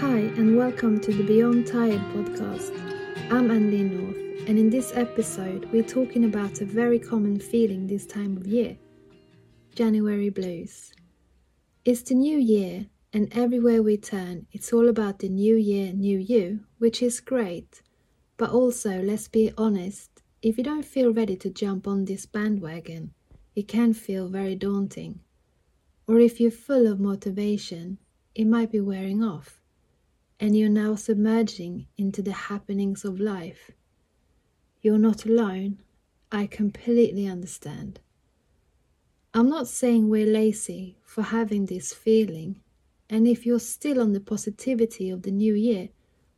Hi, and welcome to the Beyond Tired podcast. I'm Anne-Lie North, and in this episode, we're talking about a very common feeling this time of year January blues. It's the new year, and everywhere we turn, it's all about the new year, new you, which is great. But also, let's be honest, if you don't feel ready to jump on this bandwagon, it can feel very daunting. Or if you're full of motivation, it might be wearing off, and you're now submerging into the happenings of life. You're not alone. I completely understand. I'm not saying we're lazy for having this feeling, and if you're still on the positivity of the new year,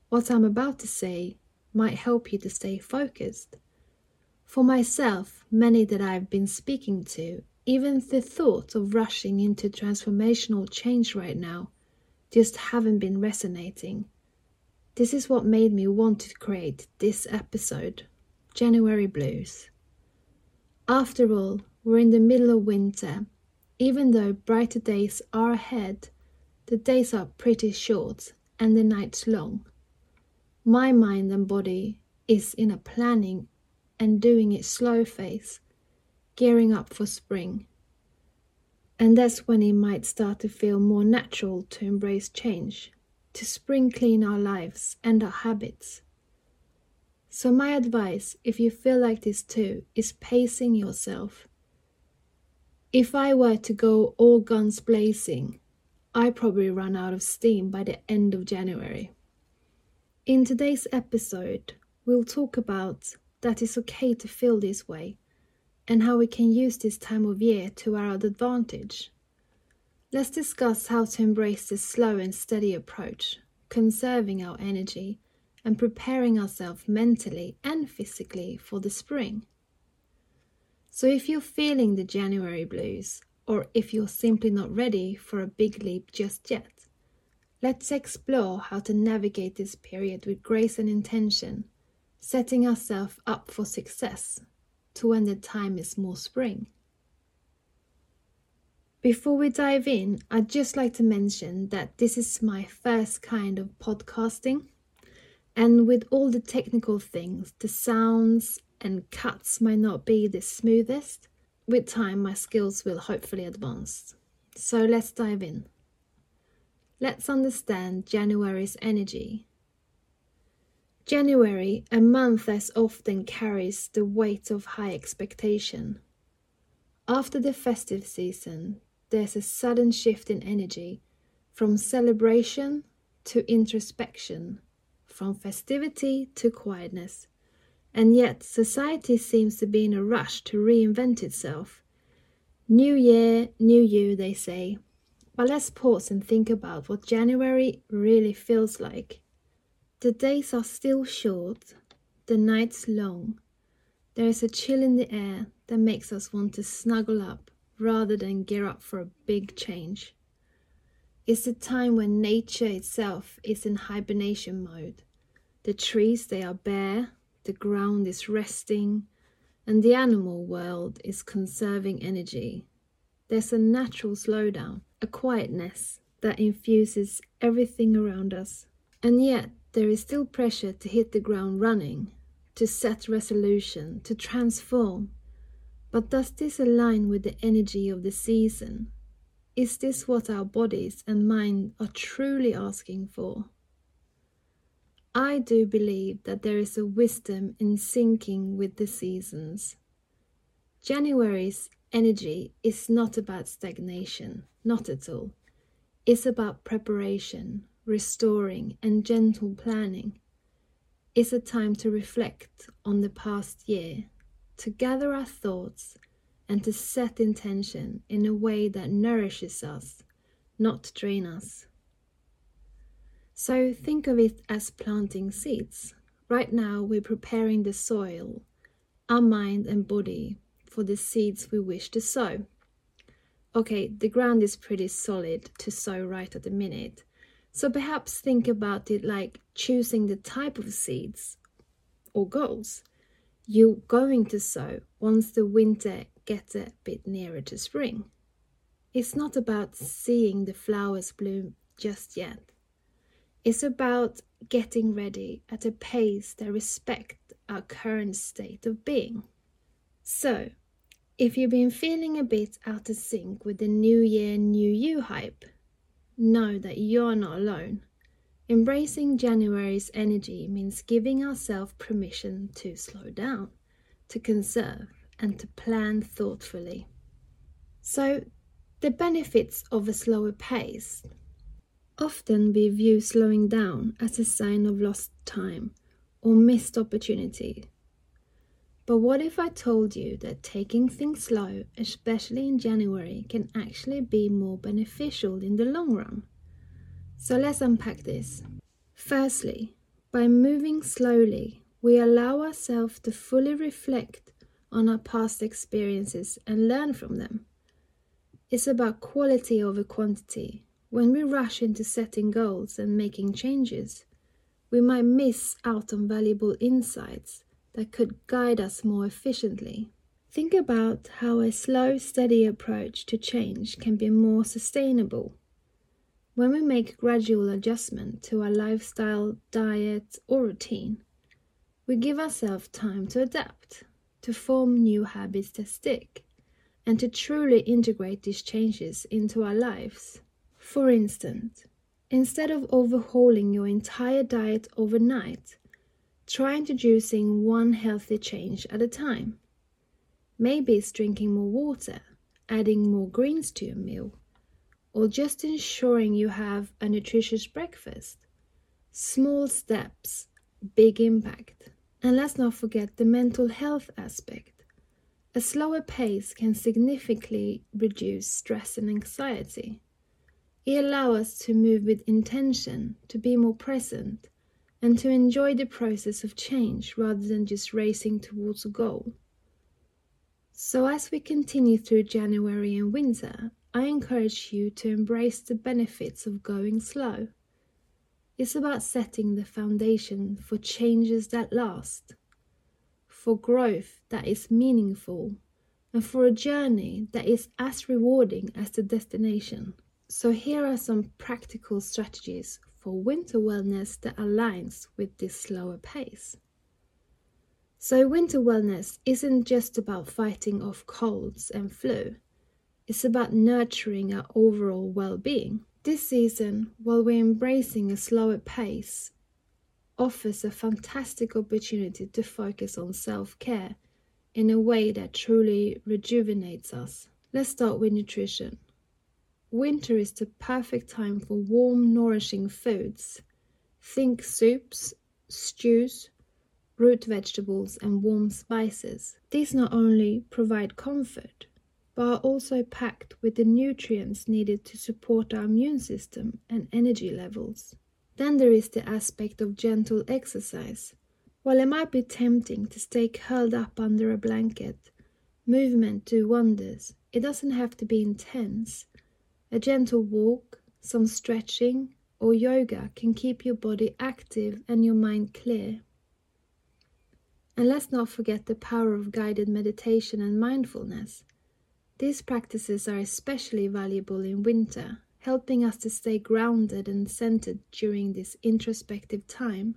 what I'm about to say might help you to stay focused. For myself, many that I've been speaking to, even the thought of rushing into transformational change right now just haven't been resonating. This is what made me want to create this episode January Blues. After all, we're in the middle of winter. Even though brighter days are ahead, the days are pretty short and the nights long. My mind and body is in a planning and doing it slow phase, gearing up for spring. And that's when it might start to feel more natural to embrace change, to spring clean our lives and our habits. So, my advice, if you feel like this too, is pacing yourself. If I were to go all guns blazing, I probably run out of steam by the end of January. In today's episode, we'll talk about that it's okay to feel this way and how we can use this time of year to our advantage. Let's discuss how to embrace this slow and steady approach, conserving our energy and preparing ourselves mentally and physically for the spring. So, if you're feeling the January blues, or if you're simply not ready for a big leap just yet, let's explore how to navigate this period with grace and intention, setting ourselves up for success to when the time is more spring. Before we dive in, I'd just like to mention that this is my first kind of podcasting. And with all the technical things, the sounds and cuts might not be the smoothest. With time, my skills will hopefully advance. So let's dive in. Let's understand January's energy January, a month as often carries the weight of high expectation. After the festive season, there's a sudden shift in energy from celebration to introspection, from festivity to quietness. And yet, society seems to be in a rush to reinvent itself. New year, new you, they say. But let's pause and think about what January really feels like. The days are still short, the nights long. There is a chill in the air that makes us want to snuggle up rather than gear up for a big change. It's a time when nature itself is in hibernation mode. The trees they are bare, the ground is resting, and the animal world is conserving energy. There's a natural slowdown, a quietness that infuses everything around us. And yet, there is still pressure to hit the ground running, to set resolution, to transform. But does this align with the energy of the season? Is this what our bodies and mind are truly asking for? I do believe that there is a wisdom in syncing with the seasons. January's energy is not about stagnation, not at all. It's about preparation, restoring, and gentle planning is a time to reflect on the past year, to gather our thoughts, and to set intention in a way that nourishes us, not drain us. So think of it as planting seeds. Right now, we're preparing the soil, our mind and body, for the seeds we wish to sow. Okay, the ground is pretty solid to sow right at the minute, so perhaps think about it like choosing the type of seeds or goals you're going to sow once the winter gets a bit nearer to spring. It's not about seeing the flowers bloom just yet. It's about getting ready at a pace that respects our current state of being. So, if you've been feeling a bit out of sync with the New Year, New You hype, know that you're not alone. Embracing January's energy means giving ourselves permission to slow down, to conserve, and to plan thoughtfully. So, the benefits of a slower pace. Often we view slowing down as a sign of lost time or missed opportunity. But what if I told you that taking things slow, especially in January, can actually be more beneficial in the long run? So let's unpack this. Firstly, by moving slowly, we allow ourselves to fully reflect on our past experiences and learn from them. It's about quality over quantity. When we rush into setting goals and making changes, we might miss out on valuable insights that could guide us more efficiently. Think about how a slow, steady approach to change can be more sustainable. When we make gradual adjustment to our lifestyle, diet, or routine, we give ourselves time to adapt, to form new habits that stick and to truly integrate these changes into our lives. For instance, instead of overhauling your entire diet overnight, try introducing one healthy change at a time. Maybe it's drinking more water, adding more greens to your meal, or just ensuring you have a nutritious breakfast. Small steps, big impact. And let's not forget the mental health aspect. A slower pace can significantly reduce stress and anxiety. It allows us to move with intention, to be more present, and to enjoy the process of change rather than just racing towards a goal. So, as we continue through January and winter, I encourage you to embrace the benefits of going slow. It's about setting the foundation for changes that last for growth that is meaningful, and for a journey that is as rewarding as the destination. So, here are some practical strategies for winter wellness that aligns with this slower pace. So, winter wellness isn't just about fighting off colds and flu, it's about nurturing our overall well being. This season, while we're embracing a slower pace, offers a fantastic opportunity to focus on self care in a way that truly rejuvenates us. Let's start with nutrition. Winter is the perfect time for warm, nourishing foods. Think soups, stews, root vegetables, and warm spices. These not only provide comfort, but are also packed with the nutrients needed to support our immune system and energy levels. Then there is the aspect of gentle exercise. While it might be tempting to stay curled up under a blanket, movement do wonders. It doesn't have to be intense. A gentle walk, some stretching, or yoga can keep your body active and your mind clear. And let's not forget the power of guided meditation and mindfulness. These practices are especially valuable in winter helping us to stay grounded and centered during this introspective time.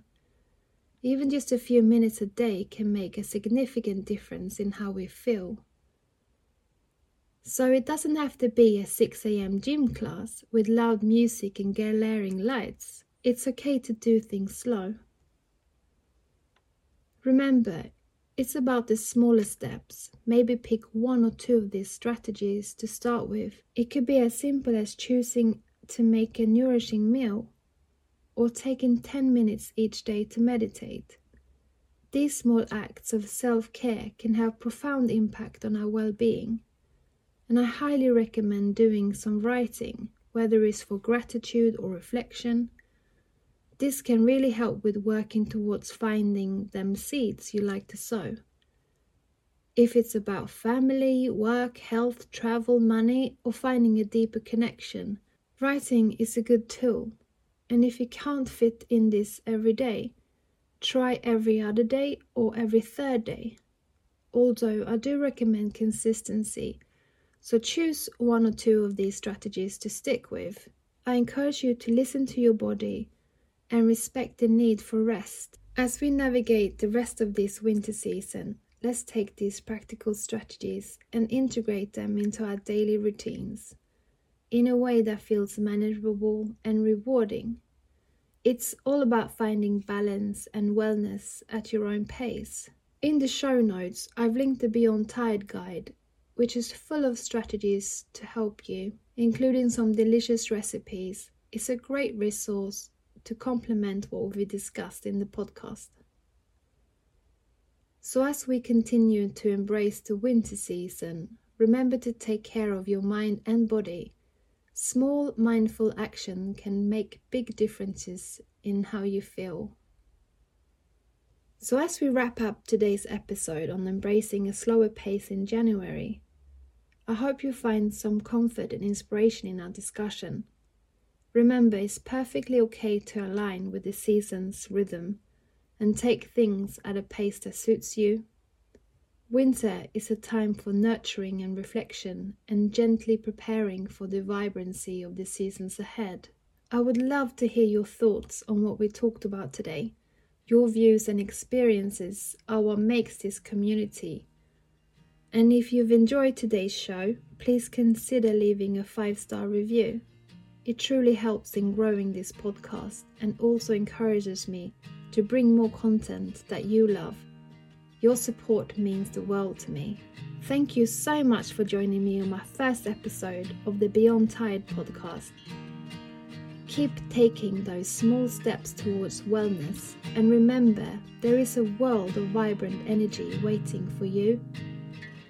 Even just a few minutes a day can make a significant difference in how we feel. So it doesn't have to be a 6 am gym class with loud music and glaring lights. It's okay to do things slow. Remember, it's about the smaller steps. Maybe pick one or two of these strategies to start with. It could be as simple as choosing to make a nourishing meal or taking 10 minutes each day to meditate. These small acts of self care can have profound impact on our well being, and I highly recommend doing some writing, whether it's for gratitude or reflection, this can really help with working towards finding them seeds you like to sow. If it's about family, work, health, travel, money, or finding a deeper connection, writing is a good tool. And if you can't fit in this every day, try every other day or every third day. Although I do recommend consistency, so choose one or two of these strategies to stick with. I encourage you to listen to your body and respect the need for rest. As we navigate the rest of this winter season, let's take these practical strategies and integrate them into our daily routines in a way that feels manageable and rewarding. It's all about finding balance and wellness at your own pace. In the show notes, I've linked the Beyond Tired guide, which is full of strategies to help you, including some delicious recipes. It's a great resource to complement what we discussed in the podcast. So, as we continue to embrace the winter season, remember to take care of your mind and body Small mindful action can make big differences in how you feel. So, as we wrap up today's episode on embracing a slower pace in January, I hope you find some comfort and inspiration in our discussion. Remember, it's perfectly okay to align with the season's rhythm and take things at a pace that suits you Winter is a time for nurturing and reflection and gently preparing for the vibrancy of the seasons ahead. I would love to hear your thoughts on what we talked about today. Your views and experiences are what makes this community. And if you've enjoyed today's show, please consider leaving a five star review. It truly helps in growing this podcast and also encourages me to bring more content that you love your support means the world to me. Thank you so much for joining me on my first episode of the Beyond Tired podcast. Keep taking those small steps towards wellness and remember there is a world of vibrant energy waiting for you.